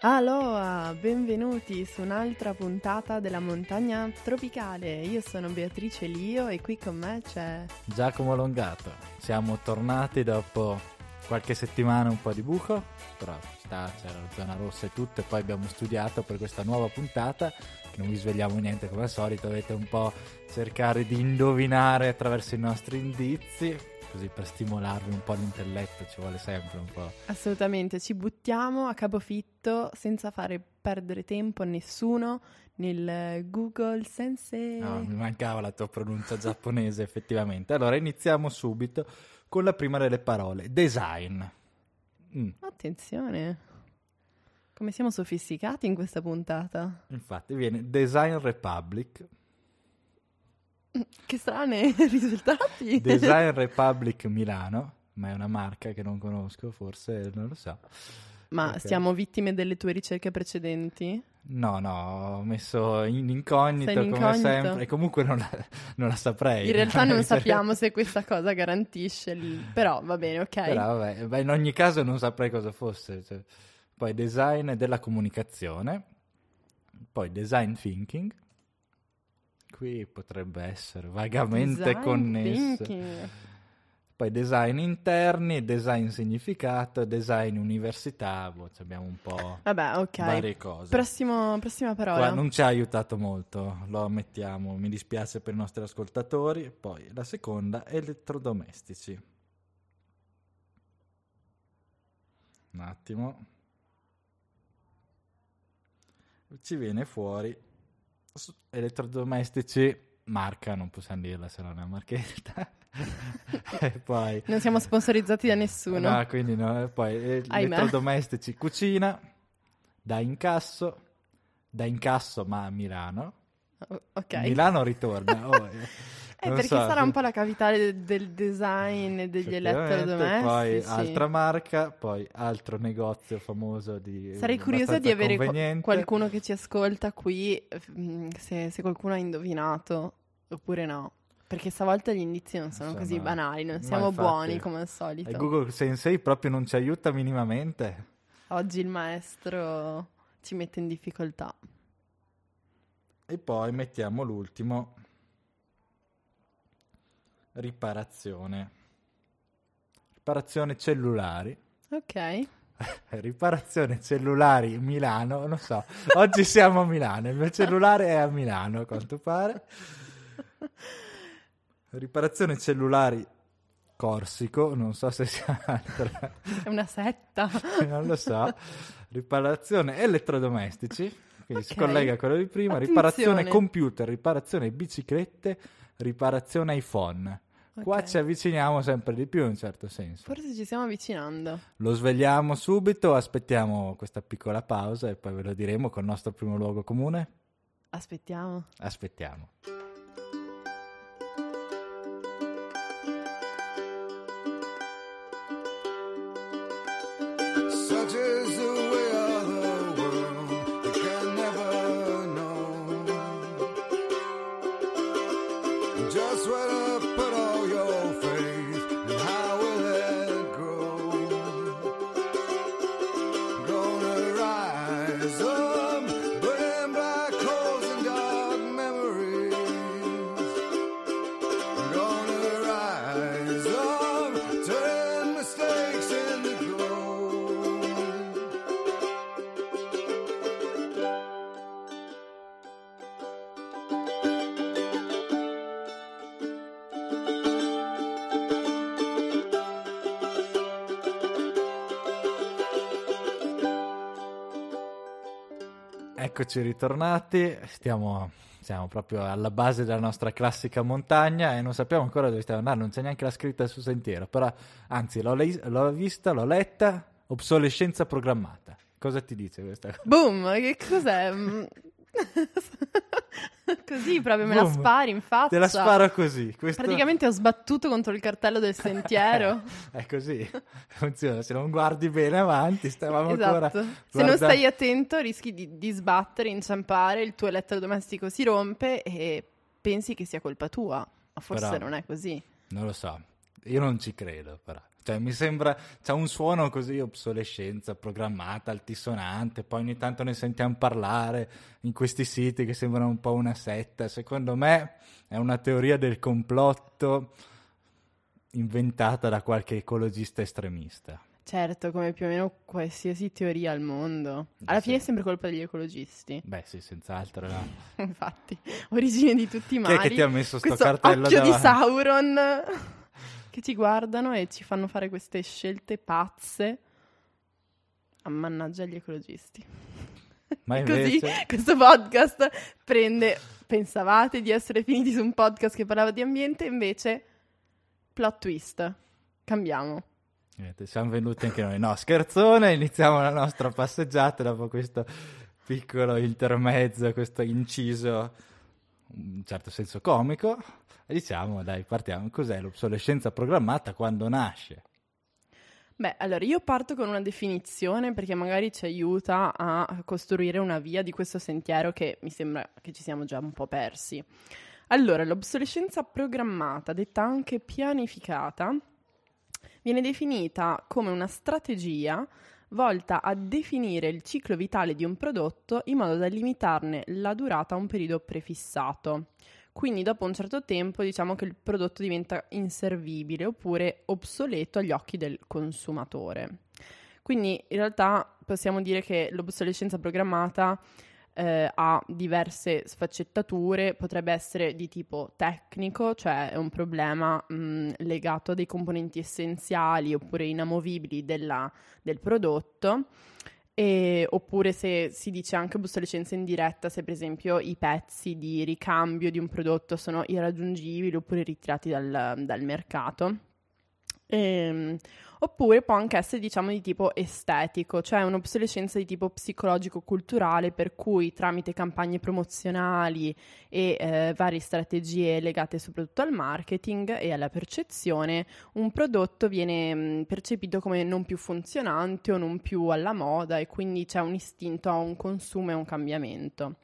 Aloha, benvenuti su un'altra puntata della montagna tropicale. Io sono Beatrice Lio e qui con me c'è Giacomo Longato. Siamo tornati dopo qualche settimana un po' di buco, però sta, c'era la zona rossa e tutto, e poi abbiamo studiato per questa nuova puntata, che non vi svegliamo niente come al solito, dovete un po' cercare di indovinare attraverso i nostri indizi, così per stimolarvi un po' l'intelletto ci vuole sempre un po'. Assolutamente, ci buttiamo a capofitto senza fare perdere tempo a nessuno nel Google Sensei. No, mi mancava la tua pronuncia giapponese effettivamente. Allora iniziamo subito con la prima delle parole, design. Mm. Attenzione, come siamo sofisticati in questa puntata. Infatti viene Design Republic. Che strani risultati. Design Republic Milano, ma è una marca che non conosco, forse non lo so. Ma okay. siamo vittime delle tue ricerche precedenti? No, no, ho messo in incognito, in incognito. come sempre, e comunque non la, non la saprei. In realtà non sappiamo se questa cosa garantisce, il... però va bene, ok. Però vabbè, beh, in ogni caso non saprei cosa fosse. Cioè. Poi design della comunicazione, poi design thinking, qui potrebbe essere vagamente design connesso. Thinking. Poi design interni, design significato, design università, boh, abbiamo un po' Vabbè, ok. varie cose. Prossimo, prossima parola. Qua non ci ha aiutato molto, lo ammettiamo, mi dispiace per i nostri ascoltatori. Poi la seconda, elettrodomestici. Un attimo. Ci viene fuori elettrodomestici, marca, non possiamo dirla se non è marchetta. e poi... Non siamo sponsorizzati da nessuno. No, quindi no. E poi eh, elettrodomestici, cucina, da incasso, da incasso ma a Milano. ok. Milano ritorna. Oh, eh. Perché so, sarà un po' la capitale del design e degli elettrodomestici. Poi sì. altra marca, poi altro negozio famoso di... Sarei curiosa di avere qu- qualcuno che ci ascolta qui, mm, se, se, qualcuno ha indovinato oppure no. Perché stavolta gli indizi non sono Insomma, così banali, non siamo infatti, buoni come al solito. Google Sensei proprio non ci aiuta minimamente. Oggi il maestro ci mette in difficoltà. E poi mettiamo l'ultimo riparazione. Riparazione cellulari. Ok. riparazione cellulari Milano, non so. Oggi siamo a Milano, il mio cellulare è a Milano, a quanto pare. Riparazione cellulari Corsico, non so se sia È una setta. non lo so. Riparazione elettrodomestici, quindi okay. si collega a quello di prima. Attenzione. Riparazione computer, riparazione biciclette, riparazione iPhone. Okay. Qua ci avviciniamo sempre di più in un certo senso. Forse ci stiamo avvicinando. Lo svegliamo subito, aspettiamo questa piccola pausa e poi ve lo diremo col nostro primo luogo comune. Aspettiamo. Aspettiamo. Eccoci ritornati, stiamo, siamo proprio alla base della nostra classica montagna e non sappiamo ancora dove stiamo andando, non c'è neanche la scritta sul sentiero, però anzi l'ho, le- l'ho vista, l'ho letta, obsolescenza programmata. Cosa ti dice questa cosa? Boom, che cos'è? così proprio me Boom. la spari in faccia. Te la sparo così. Questo... Praticamente ho sbattuto contro il cartello del sentiero. è così. Funziona. Se non guardi bene avanti, stavamo esatto. ancora. Se guarda... non stai attento, rischi di, di sbattere, inciampare, il tuo elettrodomestico si rompe e pensi che sia colpa tua. Ma forse Però, non è così. Non lo so. Io non ci credo, però. Cioè, mi sembra, c'è un suono così obsolescenza programmata, altisonante, poi ogni tanto ne sentiamo parlare in questi siti che sembrano un po' una setta. Secondo me è una teoria del complotto inventata da qualche ecologista estremista. Certo, come più o meno qualsiasi teoria al mondo. Alla sì. fine è sempre colpa degli ecologisti. Beh, sì, senz'altro. No. Infatti, origine di tutti i mali. Chi è che ti ha messo sto Questo cartello occhio davanti? di Sauron che ci guardano e ci fanno fare queste scelte pazze. Ammannaggia gli ecologisti. Ma invece... Così questo podcast prende... Pensavate di essere finiti su un podcast che parlava di ambiente, invece plot twist. Cambiamo. Niente, siamo venuti anche noi. No, scherzone, iniziamo la nostra passeggiata dopo questo piccolo intermezzo, questo inciso, in un certo senso comico. E diciamo, dai, partiamo. Cos'è l'obsolescenza programmata quando nasce? Beh, allora io parto con una definizione perché magari ci aiuta a costruire una via di questo sentiero che mi sembra che ci siamo già un po' persi. Allora, l'obsolescenza programmata, detta anche pianificata, viene definita come una strategia volta a definire il ciclo vitale di un prodotto in modo da limitarne la durata a un periodo prefissato. Quindi dopo un certo tempo diciamo che il prodotto diventa inservibile oppure obsoleto agli occhi del consumatore. Quindi in realtà possiamo dire che l'obsolescenza programmata eh, ha diverse sfaccettature, potrebbe essere di tipo tecnico, cioè è un problema mh, legato a dei componenti essenziali oppure inamovibili della, del prodotto. E, oppure se si dice anche obsolescenza indiretta, se per esempio i pezzi di ricambio di un prodotto sono irraggiungibili oppure ritirati dal, dal mercato. Ehm, oppure può anche essere, diciamo, di tipo estetico, cioè un'obsolescenza di tipo psicologico-culturale, per cui tramite campagne promozionali e eh, varie strategie legate soprattutto al marketing e alla percezione, un prodotto viene mm, percepito come non più funzionante o non più alla moda e quindi c'è un istinto a un consumo e a un cambiamento.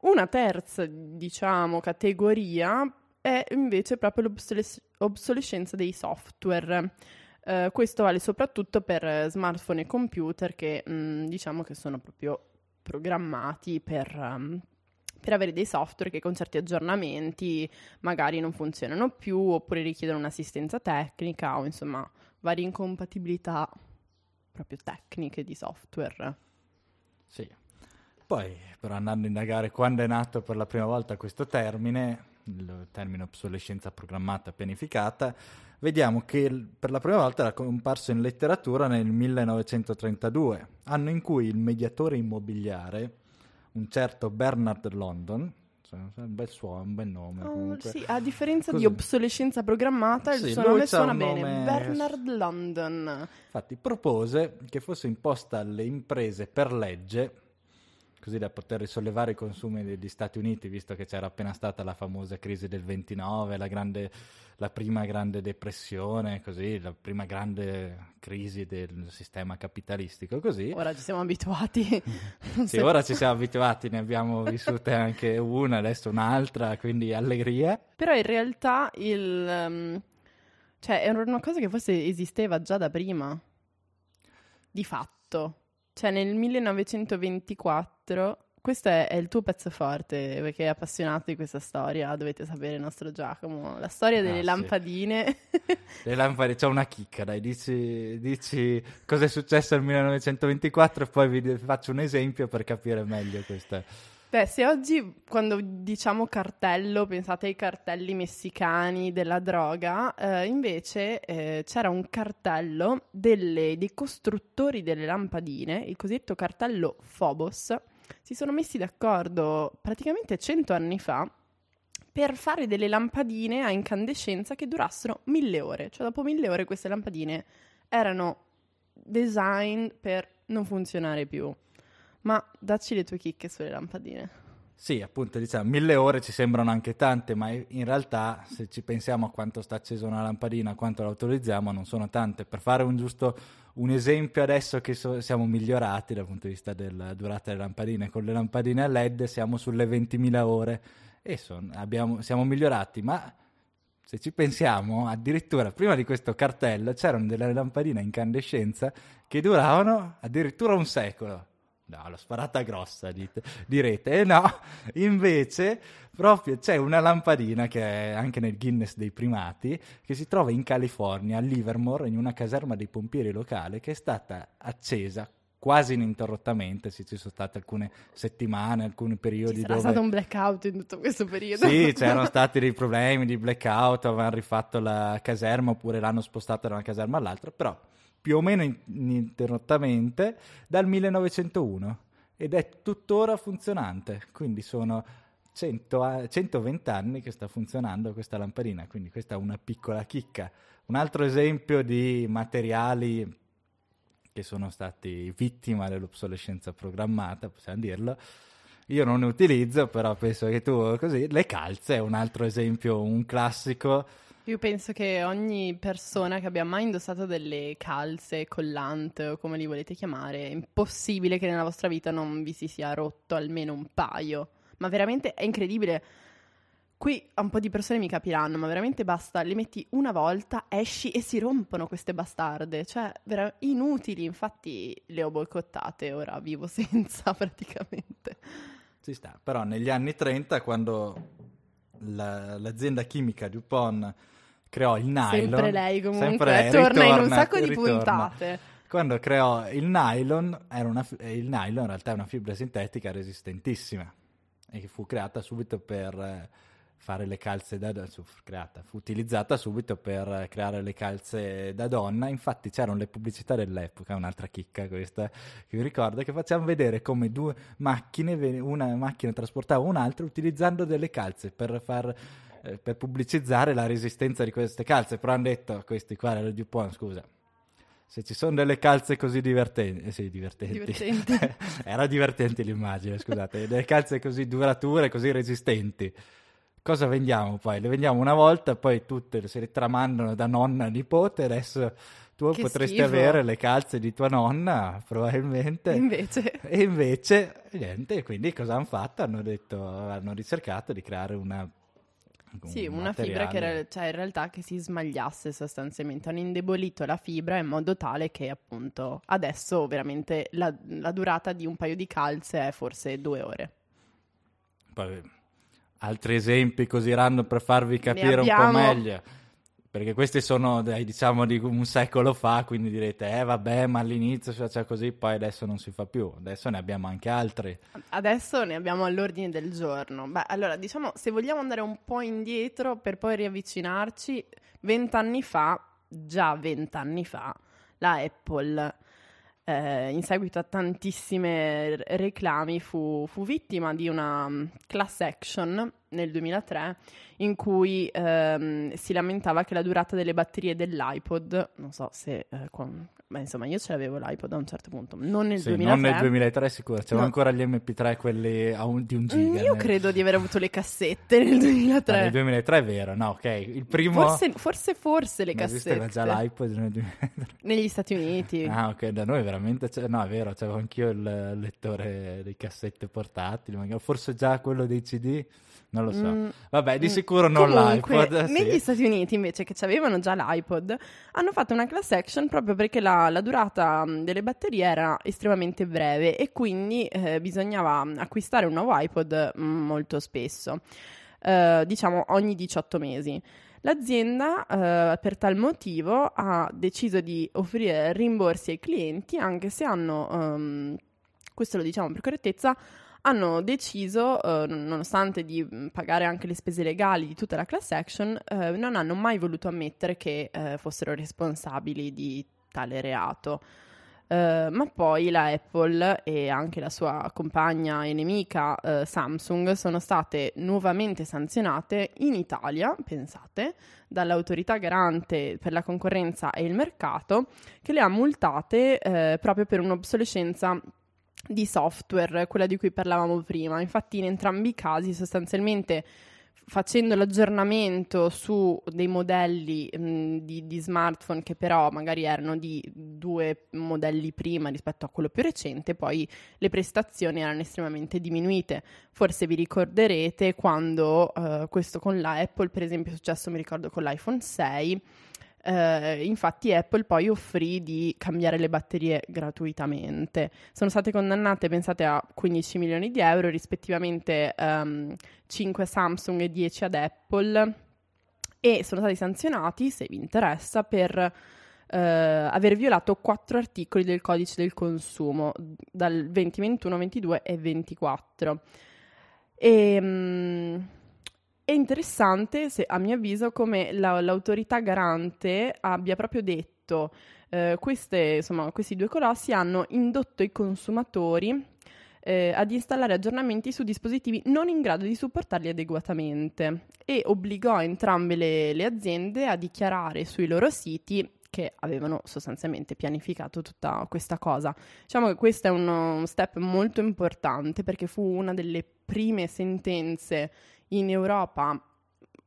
Una terza, diciamo, categoria è invece proprio l'obsolescenza dei software. Uh, questo vale soprattutto per smartphone e computer che mh, mm, diciamo che sono proprio programmati per, um, per, avere dei software che con certi aggiornamenti magari non funzionano più oppure richiedono un'assistenza tecnica o insomma varie incompatibilità proprio tecniche di software. Sì. Poi, però andando a indagare quando è nato per la prima volta questo termine, il termine obsolescenza programmata pianificata, vediamo che per la prima volta era comparso in letteratura nel 1932, anno in cui il mediatore immobiliare, un certo Bernard London, un bel suono, un bel nome. Oh, sì, a differenza Così. di obsolescenza programmata, il sì, suo nome suona bene. Nome... Bernard London. Infatti, propose che fosse imposta alle imprese per legge così da poter risollevare i consumi degli Stati Uniti, visto che c'era appena stata la famosa crisi del 29, la, grande, la prima grande depressione, così, la prima grande crisi del sistema capitalistico, così. Ora ci siamo abituati. sì, ora ci siamo abituati, ne abbiamo vissute anche una, adesso un'altra, quindi allegria. Però in realtà il... Um, cioè, era una cosa che forse esisteva già da prima, di fatto. Cioè, nel 1924, questo è, è, il tuo pezzo forte, perché è appassionato di questa storia, dovete sapere, il nostro Giacomo. La storia delle ah, lampadine. Sì. Le lampadine, c'è una chicca, dai, dici, dici cosa è successo nel 1924 e poi vi faccio un esempio per capire meglio questa Beh, se oggi quando diciamo cartello pensate ai cartelli messicani della droga, eh, invece eh, c'era un cartello delle, dei costruttori delle lampadine, il cosiddetto cartello Phobos, si sono messi d'accordo praticamente cento anni fa per fare delle lampadine a incandescenza che durassero mille ore. Cioè dopo mille ore queste lampadine erano design per non funzionare più. Ma dacci le tue chicche sulle lampadine. Sì, appunto, diciamo, mille ore ci sembrano anche tante, ma in realtà se ci pensiamo a quanto sta accesa una lampadina, a quanto la utilizziamo, non sono tante. Per fare un giusto un esempio adesso che so, siamo migliorati dal punto di vista della durata delle lampadine, con le lampadine a LED siamo sulle 20.000 ore e son, abbiamo, siamo migliorati, ma se ci pensiamo, addirittura prima di questo cartello c'erano delle lampadine a incandescenza che duravano addirittura un secolo. No, l'ho sparata grossa, dite, direte. E no, invece proprio c'è una lampadina che è anche nel Guinness dei primati, che si trova in California, a Livermore, in una caserma dei pompieri locale, che è stata accesa quasi ininterrottamente, sì, ci sono state alcune settimane, alcuni periodi ci dove... stato un blackout in tutto questo periodo. Sì, c'erano stati dei problemi di blackout, avevano rifatto la caserma oppure l'hanno spostata da una caserma all'altra, però più o meno ininterrottamente dal 1901 ed è tuttora funzionante, quindi sono 100, 120 anni che sta funzionando questa lampadina, quindi questa è una piccola chicca. Un altro esempio di materiali che sono stati vittima dell'obsolescenza programmata, possiamo dirlo. Io non ne utilizzo, però penso che tu così. Le calze è un altro esempio, un classico. Io penso che ogni persona che abbia mai indossato delle calze, collante o come li volete chiamare, è impossibile che nella vostra vita non vi si sia rotto almeno un paio. Ma veramente è incredibile Qui un po' di persone mi capiranno, ma veramente basta, le metti una volta, esci e si rompono queste bastarde, cioè vera- inutili, infatti le ho boicottate, ora vivo senza praticamente. Ci sta, però negli anni 30 quando la, l'azienda chimica DuPont creò il nylon... Sempre lei comunque, sempre lei, torna ritorna, in un sacco ritorna. di puntate. Quando creò il nylon, una, il nylon in realtà è una fibra sintetica resistentissima e che fu creata subito per fare le calze da donna, fu creata, fu utilizzata subito per creare le calze da donna, infatti c'erano le pubblicità dell'epoca, un'altra chicca questa, che vi ricordo, che facevano vedere come due macchine, una macchina trasportava un'altra utilizzando delle calze per far eh, per pubblicizzare la resistenza di queste calze, però hanno detto questi qua era DuPont, scusa, se ci sono delle calze così divertenti, eh sì, divertenti, divertenti. era divertente l'immagine, scusate, delle calze così durature, così resistenti cosa vendiamo poi? Le vendiamo una volta, poi tutte se le tramandano da nonna a nipote, adesso tu che potresti schifo. avere le calze di tua nonna, probabilmente. Invece. E invece, niente, quindi cosa hanno fatto? Hanno detto, hanno ricercato di creare una sì, una fibra che era, cioè, in realtà che si smagliasse sostanzialmente. Hanno indebolito la fibra in modo tale che appunto adesso veramente la, la durata di un paio di calze è forse due ore. Poi altri esempi così random per farvi capire un po' meglio. Perché questi sono, diciamo, di un secolo fa, quindi direte, eh vabbè, ma all'inizio si faceva così, poi adesso non si fa più. Adesso ne abbiamo anche altri. Adesso ne abbiamo all'ordine del giorno. Beh, allora, diciamo, se vogliamo andare un po' indietro per poi riavvicinarci, vent'anni fa, già vent'anni fa, la Apple eh, in seguito a tantissime reclami fu, fu, vittima di una mm, class action nel 2003 in cui ehm, si lamentava che la durata delle batterie dell'iPod, non so se eh, ma insomma, io ce l'avevo l'iPod a un certo punto, non nel sì, 2003. Non nel 2003 sicuro, c'erano no. ancora gli MP3 quelli un, di un giga. Io nel... credo di aver avuto le cassette nel 2003. No, nel 2003 è vero, no, ok. Il primo... Forse, forse, forse le cassette. Era già l'iPod nel 2003. Negli Stati Uniti. Ah, ok, da noi veramente... C'è... No, è vero, c'avevo anch'io il lettore dei cassette portatili, forse già quello dei CD... Non lo so. Mm, Vabbè, di mm. sicuro non Comunque, l'iPod. Negli sì. Stati Uniti, invece, che avevano già l'iPod, hanno fatto una class action proprio perché la, la durata mm, delle batterie era estremamente breve e quindi eh, bisognava acquistare un nuovo iPod mm, molto spesso, eh, diciamo ogni 18 mesi. L'azienda, eh, per tal motivo, ha deciso di offrire rimborsi ai clienti, anche se hanno, um, questo lo diciamo per correttezza, hanno deciso, eh, nonostante di mm, pagare anche le spese legali di tutta la class action, eh, non hanno mai voluto ammettere che eh, fossero responsabili di tale reato. Uh, ma poi la Apple e anche la sua compagna e nemica uh, Samsung sono state nuovamente sanzionate in Italia, pensate, dall'autorità garante per la concorrenza e il mercato, che le ha multate uh, proprio per un'obsolescenza di software, quella di cui parlavamo prima. Infatti in entrambi i casi sostanzialmente facendo l'aggiornamento su dei modelli mh, di, di, smartphone che però magari erano di due modelli prima rispetto a quello più recente, poi le prestazioni erano estremamente diminuite. Forse vi ricorderete quando uh, questo con la Apple, per esempio, è successo, mi ricordo, con l'iPhone 6 eh, infatti Apple poi offrì di cambiare le batterie gratuitamente. Sono state condannate, pensate, a 15 milioni di euro, rispettivamente um, 5 Samsung e 10 ad Apple e sono stati sanzionati, se vi interessa, per Uh, aver violato quattro articoli del codice del consumo dal 2021, 22 e 24. E, um, è interessante, se, a mio avviso, come la, l'autorità garante abbia proprio detto eh, queste, insomma, questi due colossi hanno indotto i consumatori eh, ad installare aggiornamenti su dispositivi non in grado di supportarli adeguatamente e obbligò entrambe le, le aziende a dichiarare sui loro siti che avevano sostanzialmente pianificato tutta questa cosa. Diciamo che questo è uno step molto importante perché fu una delle prime sentenze in Europa,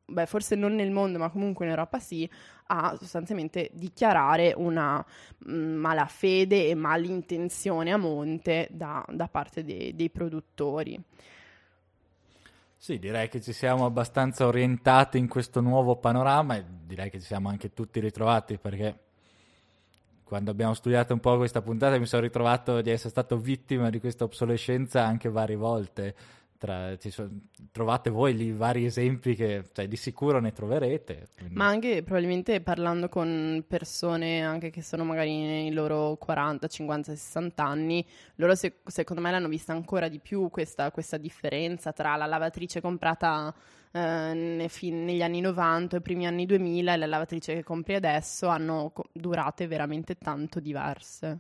beh, forse non nel mondo, ma comunque in Europa sì, a sostanzialmente dichiarare una mm, malafede e malintenzione a monte da, da parte de- dei produttori. Sì, direi che ci siamo abbastanza orientati in questo nuovo panorama e direi che ci siamo anche tutti ritrovati perché quando abbiamo studiato un po' questa puntata mi sono ritrovato di essere stato vittima di questa obsolescenza anche varie volte tra, so, trovate voi lì vari esempi che cioè, di sicuro ne troverete. Quindi. Ma anche probabilmente parlando con persone anche che sono magari nei loro 40, 50, 60 anni, loro se, secondo me l'hanno vista ancora di più questa, questa differenza tra la lavatrice comprata eh, fin, negli anni 90 e i primi anni 2000 e la lavatrice che compri adesso hanno durate veramente tanto diverse.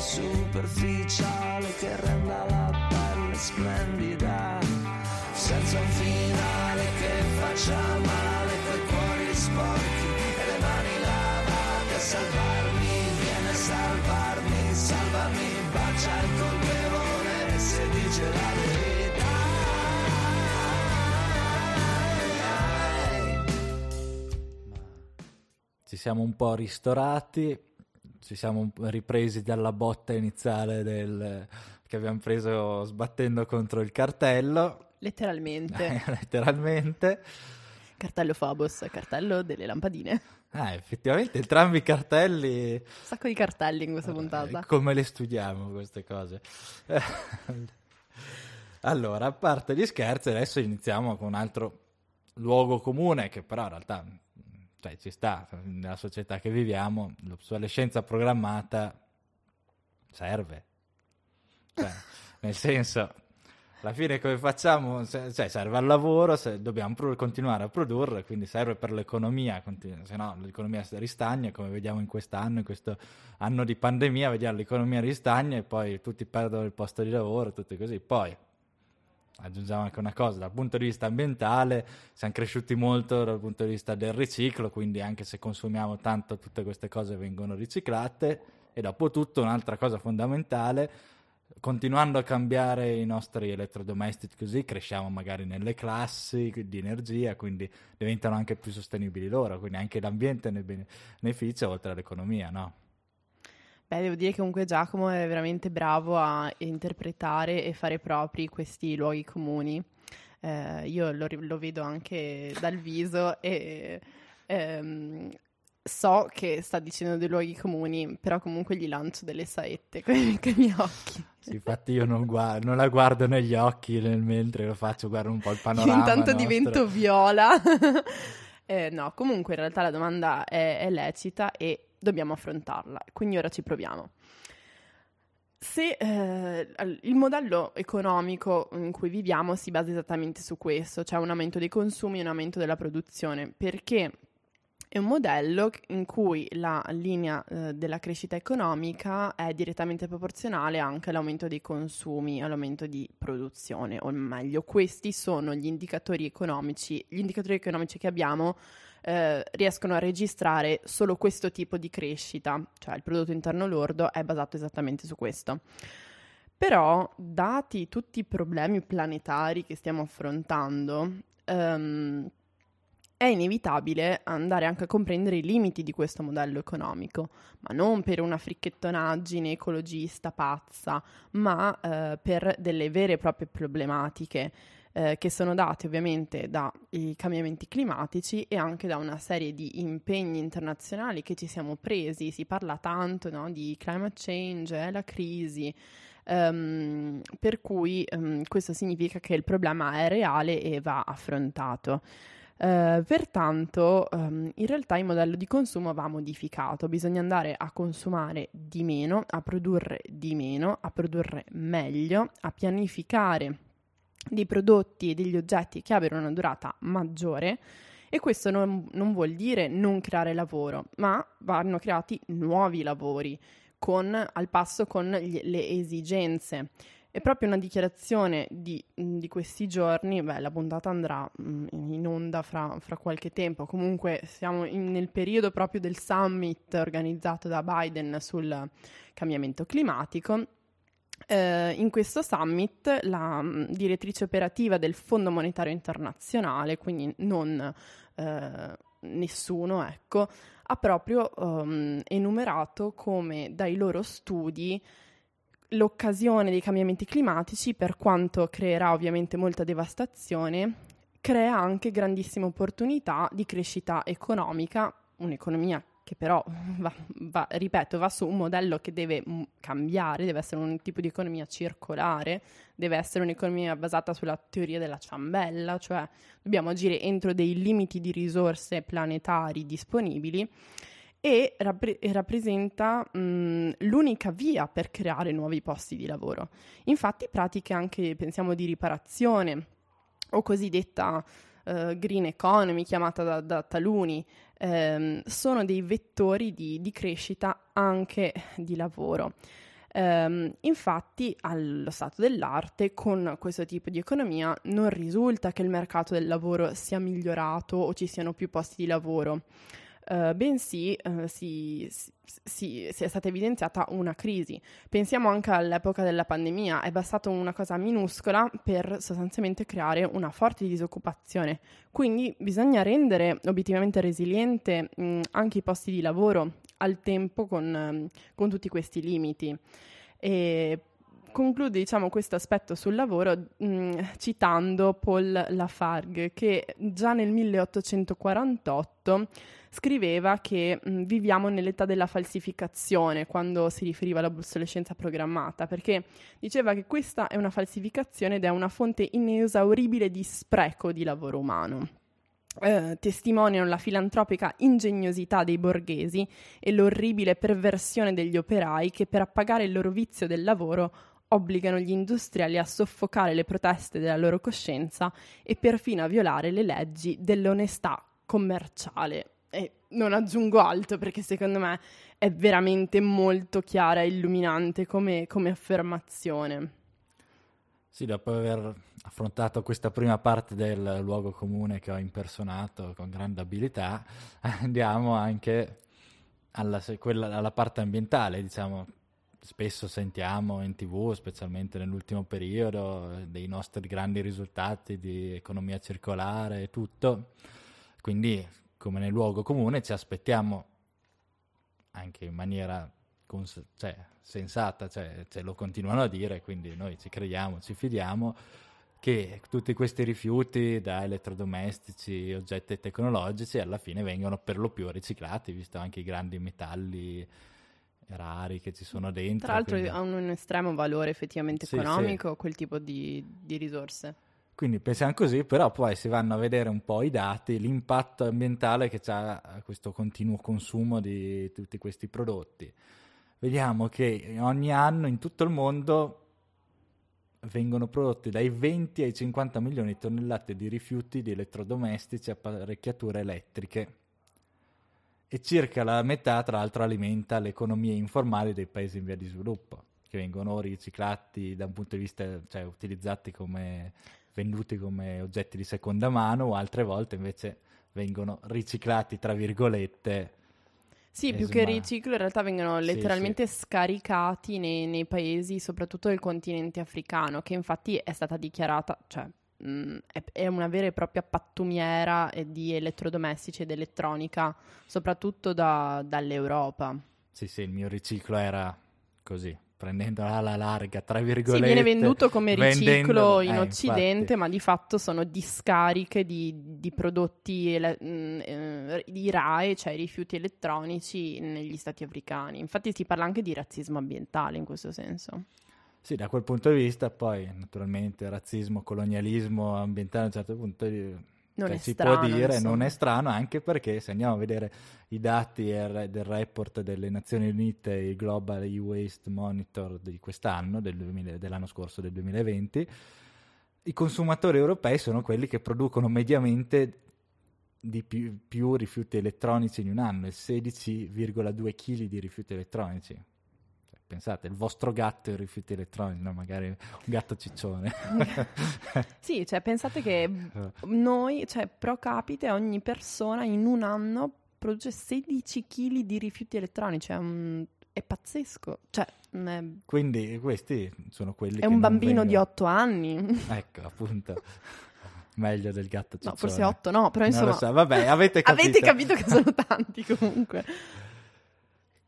Superficiale che renda la pelle splendida, senza un finale che faccia male quei cuori sporchi e le mani lavate a salvarmi, viene salvarmi, salvami, bacia il colpevole se dice la verità. Ci siamo un po' ristorati ci siamo ripresi dalla botta iniziale del, che abbiamo preso sbattendo contro il cartello. Letteralmente. Letteralmente. Cartello Fabos, cartello delle lampadine. Ah, effettivamente entrambi i cartelli... Un sacco di cartelli in questa puntata. come le studiamo queste cose? allora, a parte gli scherzi, adesso iniziamo con un altro luogo comune che però in realtà cioè ci sta, nella società che viviamo, l'obsolescenza programmata serve. Cioè, nel senso, alla fine come facciamo? Cioè, serve al lavoro, dobbiamo pro- continuare a produrre, quindi serve per l'economia, continu- se no l'economia ristagna, come vediamo in quest'anno, in questo anno di pandemia, vediamo l'economia ristagna e poi tutti perdono il posto di lavoro, tutti così. Poi aggiungiamo anche una cosa, dal punto di vista ambientale siamo cresciuti molto dal punto di vista del riciclo, quindi anche se consumiamo tanto tutte queste cose vengono riciclate e dopo tutto un'altra cosa fondamentale, continuando a cambiare i nostri elettrodomestici così cresciamo magari nelle classi di energia, quindi diventano anche più sostenibili loro, quindi anche l'ambiente ne beneficia oltre all'economia, no? Beh, devo dire che comunque Giacomo è veramente bravo a interpretare e fare propri questi luoghi comuni. Eh, io lo, lo, vedo anche dal viso e ehm, so che sta dicendo dei luoghi comuni, però comunque gli lancio delle saette con, i miei occhi. Sì, infatti io non, guardo, non, la guardo negli occhi nel mentre lo faccio, guardo un po' il panorama. Intanto nostro. divento viola. eh, no, comunque in realtà la domanda è, è lecita e dobbiamo affrontarla. Quindi ora ci proviamo. Se eh, il modello economico in cui viviamo si basa esattamente su questo, cioè un aumento dei consumi e un aumento della produzione, perché è un modello in cui la linea eh, della crescita economica è direttamente proporzionale anche all'aumento dei consumi, all'aumento di produzione, o meglio, questi sono gli indicatori economici, gli indicatori economici che abbiamo eh, riescono a registrare solo questo tipo di crescita, cioè il prodotto interno lordo è basato esattamente su questo. Però, dati tutti i problemi planetari che stiamo affrontando, ehm, è inevitabile andare anche a comprendere i limiti di questo modello economico, ma non per una fricchettonaggine ecologista pazza, ma eh, per delle vere e proprie problematiche eh, che sono date ovviamente dai cambiamenti climatici e anche da una serie di impegni internazionali che ci siamo presi. Si parla tanto no, di climate change, eh, la crisi. Um, per cui um, questo significa che il problema è reale e va affrontato. Uh, pertanto, um, in realtà il modello di consumo va modificato, bisogna andare a consumare di meno, a produrre di meno, a produrre meglio, a pianificare dei prodotti e degli oggetti che abbiano una durata maggiore. E questo non, non vuol dire non creare lavoro, ma vanno creati nuovi lavori con, al passo con gli, le esigenze. È proprio una dichiarazione di, di questi giorni, beh, la puntata andrà mh, in onda fra, fra, qualche tempo, comunque siamo in, nel periodo proprio del summit organizzato da Biden sul cambiamento climatico. Eh, in questo summit la mh, direttrice operativa del Fondo Monetario Internazionale, quindi non eh, nessuno, ecco, ha proprio um, enumerato come dai loro studi l'occasione dei cambiamenti climatici, per quanto creerà ovviamente molta devastazione, crea anche grandissime opportunità di crescita economica, un'economia che però, va, va, ripeto, va su un modello che deve cambiare, deve essere un tipo di economia circolare, deve essere un'economia basata sulla teoria della ciambella, cioè dobbiamo agire entro dei limiti di risorse planetari disponibili e rappre- rappresenta mh, l'unica via per creare nuovi posti di lavoro. Infatti pratiche anche, pensiamo, di riparazione o cosiddetta uh, green economy, chiamata da, da taluni, ehm, sono dei vettori di, di, crescita anche di lavoro. Um, infatti, allo stato dell'arte, con questo tipo di economia, non risulta che il mercato del lavoro sia migliorato o ci siano più posti di lavoro uh, bensì uh, si, si, si, è stata evidenziata una crisi. Pensiamo anche all'epoca della pandemia, è bastata una cosa minuscola per sostanzialmente creare una forte disoccupazione. Quindi bisogna rendere obiettivamente resiliente mh, anche i posti di lavoro al tempo con, con tutti questi limiti. E conclude diciamo, questo aspetto sul lavoro mh, citando Paul Lafargue che già nel 1848 scriveva che mh, viviamo nell'età della falsificazione quando si riferiva all'obsolescenza programmata, perché diceva che questa è una falsificazione ed è una fonte inesauribile di spreco di lavoro umano. Eh, testimoniano la filantropica ingegnosità dei borghesi e l'orribile perversione degli operai che per appagare il loro vizio del lavoro obbligano gli industriali a soffocare le proteste della loro coscienza e perfino a violare le leggi dell'onestà commerciale. Non aggiungo altro perché secondo me è veramente molto chiara e illuminante come, come affermazione. Sì, dopo aver affrontato questa prima parte del luogo comune che ho impersonato con grande abilità, andiamo anche alla, quella, alla parte ambientale, diciamo. Spesso sentiamo in tv, specialmente nell'ultimo periodo, dei nostri grandi risultati di economia circolare e tutto. Quindi come nel luogo comune, ci aspettiamo anche in maniera cons- cioè, sensata, cioè, ce lo continuano a dire, quindi noi ci crediamo, ci fidiamo che tutti questi rifiuti da elettrodomestici, oggetti tecnologici alla fine vengono per lo più riciclati, visto anche i grandi metalli rari che ci sono dentro. Tra l'altro quindi... ha un estremo valore effettivamente sì, economico sì. quel tipo di, di risorse. Quindi pensiamo così, però poi si vanno a vedere un po' i dati, l'impatto ambientale che ha questo continuo consumo di tutti questi prodotti. Vediamo che ogni anno in tutto il mondo vengono prodotti dai 20 ai 50 milioni di tonnellate di rifiuti di elettrodomestici e apparecchiature elettriche. e circa la metà, tra l'altro, alimenta le economie informali dei paesi in via di sviluppo, che vengono riciclati da un punto di vista, cioè utilizzati come venduti come oggetti di seconda mano, o altre volte invece vengono riciclati, tra virgolette. Sì, più che riciclo, in realtà vengono letteralmente sì, sì. scaricati nei, nei, paesi, soprattutto del continente africano, che infatti è stata dichiarata, cioè Mm, è, una vera e propria pattumiera di elettrodomestici ed elettronica, soprattutto da, dall'Europa. Sì, sì, il mio riciclo era così, prendendola alla larga, tra virgolette. Sì, viene venduto come riciclo in eh, Occidente, infatti. ma di fatto sono discariche di, di prodotti ele- mh, mm, eh, di RAE, cioè rifiuti elettronici negli stati africani. Infatti si parla anche di razzismo ambientale in questo senso. Sì, da quel punto di vista, poi naturalmente razzismo, colonialismo ambientale a un certo punto non cioè, si strano, può dire, insomma. non è strano, anche perché se andiamo a vedere i dati del report delle Nazioni Unite, il Global E-Waste Monitor di quest'anno, del 2000, dell'anno scorso, del 2020, i consumatori europei sono quelli che producono mediamente di più, più rifiuti elettronici in un anno, il 16,2 kg di rifiuti elettronici pensate, il vostro gatto e i rifiuti elettronici, no? magari un gatto ciccione. sì, cioè pensate che noi, cioè pro capite, ogni persona in un anno produce 16 kg di rifiuti elettronici, è, un, è pazzesco. Cioè, è... Quindi questi sono quelli è un bambino vengono... di 8 anni. ecco, appunto. Meglio del gatto ciccione. No, forse 8 no, però insomma... So. Vabbè, avete capito. avete capito che sono tanti comunque.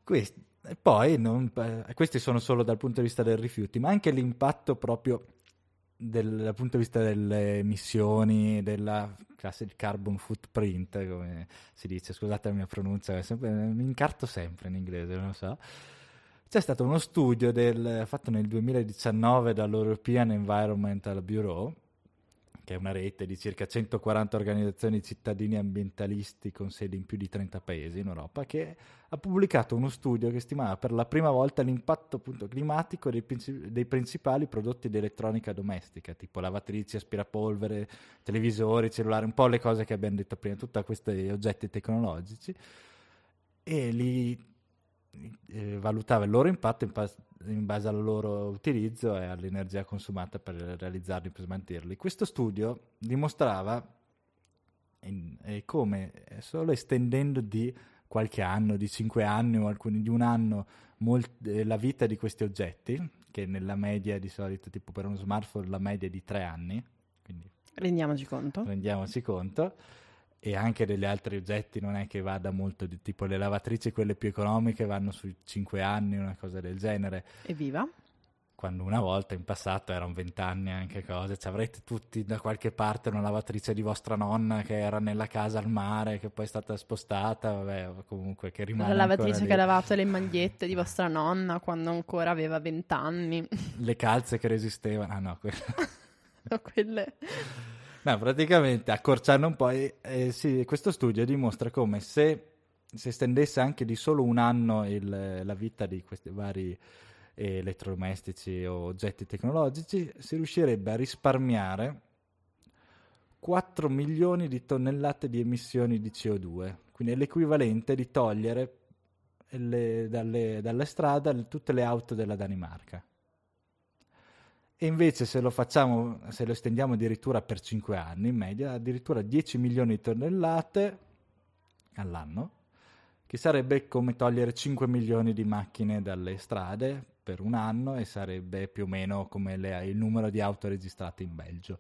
Questi e poi, non, eh, questi sono solo dal punto di vista dei rifiuti, ma anche l'impatto proprio del, dal punto di vista delle emissioni, della classe di carbon footprint, come si dice, scusate la mia pronuncia, sempre, mi incarto sempre in inglese, non lo so. C'è stato uno studio del, fatto nel 2019 dall'European Environmental Bureau, che è una rete di circa 140 organizzazioni cittadini ambientalisti con sede in più di 30 paesi in Europa, che ha pubblicato uno studio che stimava per la prima volta l'impatto appunto, climatico dei, dei, principali prodotti di elettronica domestica, tipo lavatrici, aspirapolvere, televisori, cellulari, un po' le cose che abbiamo detto prima, tutti questi oggetti tecnologici, e li eh, valutava il loro impatto in, pas- in, base al loro utilizzo e all'energia consumata per realizzarli, per smantirli. Questo studio dimostrava in, eh, come eh, solo estendendo di qualche anno, di cinque anni o alcuni di un anno, molt- eh, la vita di questi oggetti, che nella media di solito, tipo per uno smartphone, la media è di tre anni. Quindi rendiamoci conto. Rendiamoci conto e anche degli altri oggetti non è che vada molto di tipo le lavatrici quelle più economiche vanno sui 5 anni una cosa del genere. Evviva. Quando una volta in passato erano 20 anni anche cose ci avrete tutti da qualche parte una lavatrice di vostra nonna che era nella casa al mare che poi è stata spostata vabbè comunque che rimane la lavatrice che ha lavato le magliette di vostra nonna quando ancora aveva 20 anni le calze che resistevano ah no, que- no quelle No, praticamente accorciando un po', eh, sì, questo studio dimostra come se si estendesse anche di solo un anno il, la vita di questi vari eh, elettrodomestici o oggetti tecnologici, si riuscirebbe a risparmiare 4 milioni di tonnellate di emissioni di CO2, quindi è l'equivalente di togliere le, dalle, dalle strade tutte le auto della Danimarca. E invece se lo facciamo, se lo estendiamo addirittura per 5 anni, in media, addirittura 10 milioni di tonnellate all'anno, che sarebbe come togliere 5 milioni di macchine dalle strade per un anno e sarebbe più o meno come le, il numero di auto registrate in Belgio.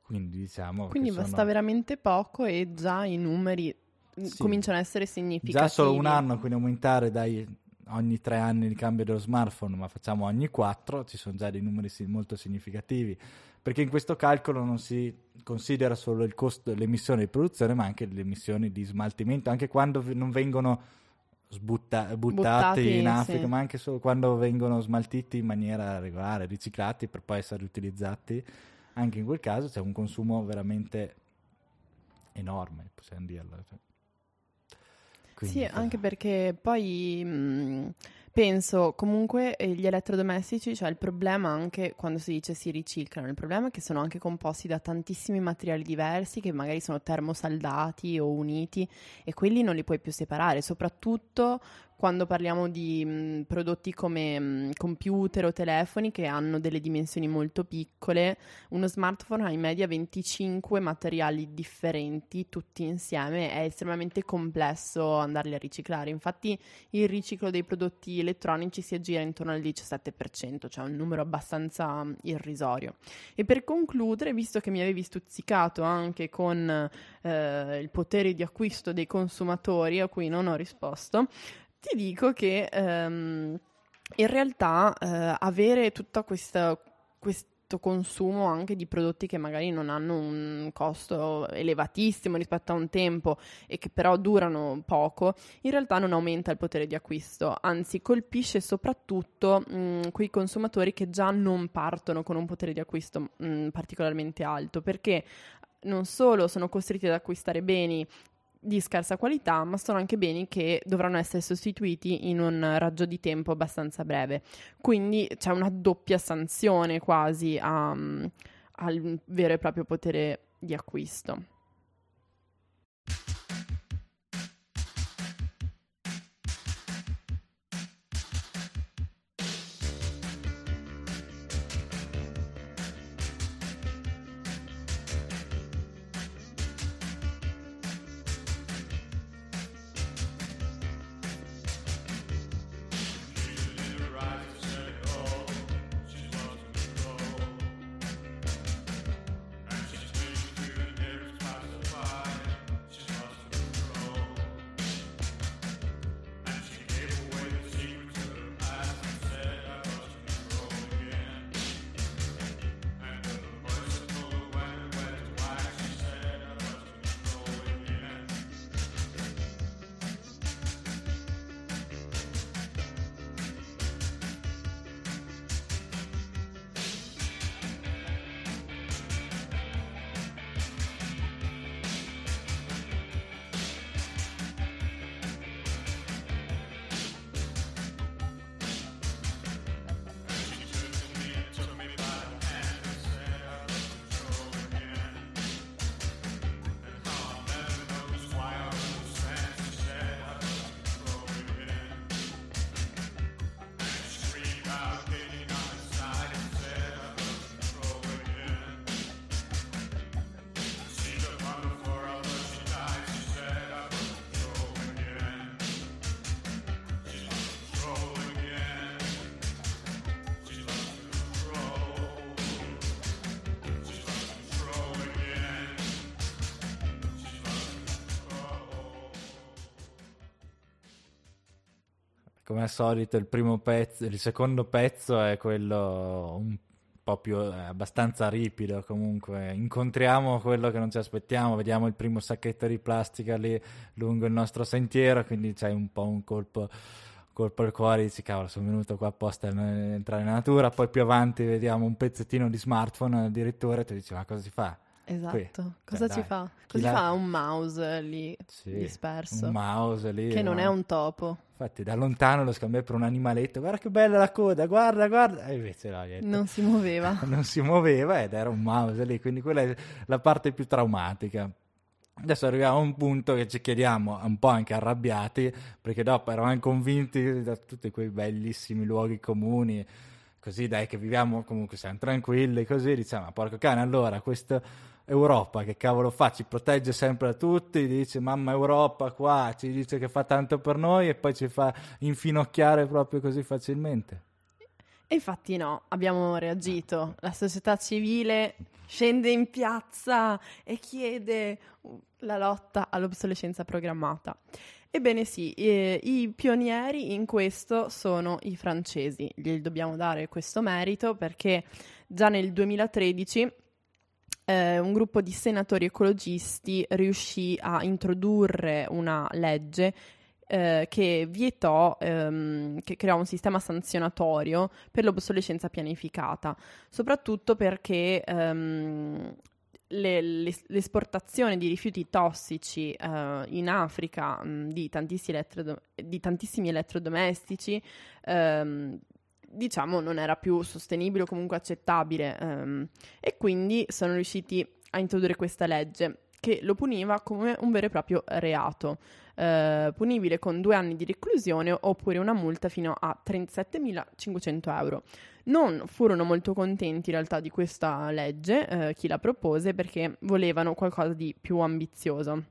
Quindi diciamo... Quindi basta sono... veramente poco e già i numeri sì. cominciano a essere significativi. Già solo un anno, quindi aumentare dai ogni tre anni il cambio dello smartphone, ma facciamo ogni quattro, ci sono già dei numeri molto significativi, perché in questo calcolo non si considera solo il costo dell'emissione di produzione, ma anche le emissioni di smaltimento, anche quando non vengono sbutta- buttati, buttati, in Africa, sì. ma anche solo quando vengono smaltiti in maniera regolare, riciclati per poi essere utilizzati. Anche in quel caso c'è un consumo veramente enorme, possiamo dirlo. Cioè. Quindi, sì, anche perché poi mh, penso comunque eh, gli elettrodomestici, cioè il problema anche quando si dice si riciclano, il problema è che sono anche composti da tantissimi materiali diversi che magari sono termosaldati o uniti e quelli non li puoi più separare, soprattutto quando parliamo di mh, prodotti come mh, computer o telefoni che hanno delle dimensioni molto piccole, uno smartphone ha in media 25 materiali differenti tutti insieme, è estremamente complesso andarli a riciclare. Infatti il riciclo dei prodotti elettronici si aggira intorno al 17%, cioè un numero abbastanza irrisorio. E per concludere, visto che mi avevi stuzzicato anche con eh, il potere di acquisto dei consumatori a cui non ho risposto, ti dico che um, in realtà uh, avere questa, questo consumo anche di prodotti che magari non hanno un costo elevatissimo rispetto a un tempo e che però durano poco, in realtà non aumenta il potere di acquisto, anzi colpisce soprattutto mh, quei consumatori che già non partono con un potere di acquisto mh, particolarmente alto, perché non solo sono costretti ad acquistare beni di scarsa qualità, ma sono anche beni che dovranno essere sostituiti in un raggio di tempo abbastanza breve. Quindi c'è una doppia sanzione quasi a, al vero e proprio potere di acquisto. Come al solito il primo pezzo, il secondo pezzo è quello un po' più eh, abbastanza ripido comunque incontriamo quello che non ci aspettiamo vediamo il primo sacchetto di plastica lì lungo il nostro sentiero quindi c'è un po' un colpo colpo al cuore dici cavolo sono venuto qua apposta per entrare in natura poi più avanti vediamo un pezzettino di smartphone addirittura e tu dici ma cosa si fa Esatto, Qui. cosa cioè, ci dai. fa? Cosa fa un mouse lì sì, disperso? Un mouse lì. Che non no? è un topo. Infatti da lontano lo scambiai per un animaletto, guarda che bella la coda, guarda, guarda. E invece no, niente. Non si muoveva. non si muoveva ed era un mouse lì, quindi quella è la parte più traumatica. Adesso arriviamo a un punto che ci chiediamo, un po' anche arrabbiati, perché dopo eravamo convinti da tutti quei bellissimi luoghi comuni, così dai che viviamo comunque siamo tranquilli, così diciamo, ma porco cane, allora questo Europa che cavolo fa? Ci protegge sempre a tutti, dice mamma Europa qua, ci dice che fa tanto per noi e poi ci fa infinocchiare proprio così facilmente. E infatti no, abbiamo reagito. La società civile scende in piazza e chiede la lotta all'obsolescenza programmata. Ebbene sì, eh, i pionieri in questo sono i francesi, gli dobbiamo dare questo merito perché già nel 2013 eh, un gruppo di senatori ecologisti riuscì a introdurre una legge eh, che vietò, ehm, che creò un sistema sanzionatorio per l'obsolescenza pianificata, soprattutto perché ehm, le, l'esportazione di rifiuti tossici uh, in Africa mh, di, tantissimi elettrodom- di, tantissimi elettrodomestici um, diciamo non era più sostenibile o comunque accettabile um, e quindi sono riusciti a introdurre questa legge che lo puniva come un vero e proprio reato, uh, punibile con due anni di reclusione oppure una multa fino a 37.500 euro. Non furono molto contenti in realtà di questa legge, eh, chi la propose, perché volevano qualcosa di più ambizioso.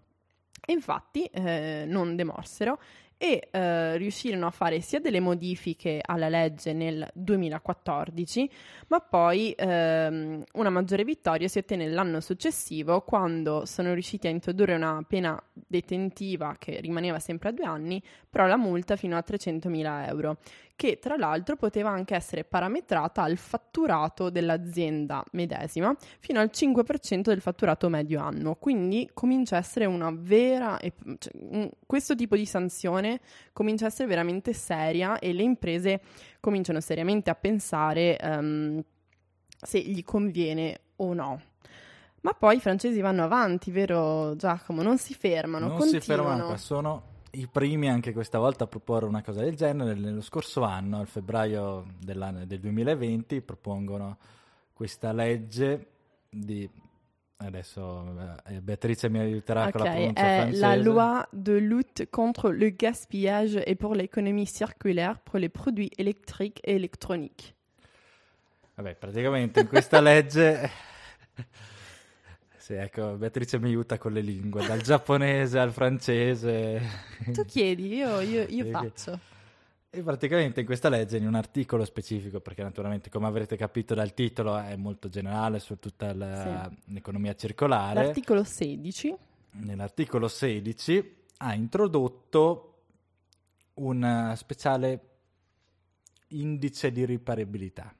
E infatti eh, non demorsero e eh, riuscirono a fare sia delle modifiche alla legge nel 2014, ma poi ehm, una maggiore vittoria si ottenne l'anno successivo quando sono riusciti a introdurre una pena detentiva che rimaneva sempre a due anni, però la multa fino a 300.000 euro che tra l'altro poteva anche essere parametrata al fatturato dell'azienda medesima fino al 5% del fatturato medio annuo. Quindi comincia a essere una vera, cioè, questo tipo di sanzione comincia a essere veramente seria e le imprese cominciano seriamente a pensare um, se gli conviene o no. Ma poi i francesi vanno avanti, vero Giacomo? Non si fermano, non continuano. si fermano, sono i primi anche questa volta a proporre una cosa del genere. Nello scorso anno, al febbraio del 2020, propongono questa legge di Adesso eh, Beatrice mi aiuterà okay, con la pronuncia francese. La loi de lutte contre le gaspillage et pour l'économie circulaire pour les produits électriques et électroniques. Vabbè, praticamente in questa legge Sì, ecco, Beatrice mi aiuta con le lingue, dal giapponese al francese. Tu chiedi, io, io, io faccio. E praticamente in questa legge, in un articolo specifico, perché naturalmente, come avrete capito dal titolo, è molto generale su tutta la, sì. l'economia circolare. L'articolo 16. Nell'articolo 16 ha introdotto un speciale indice di riparabilità.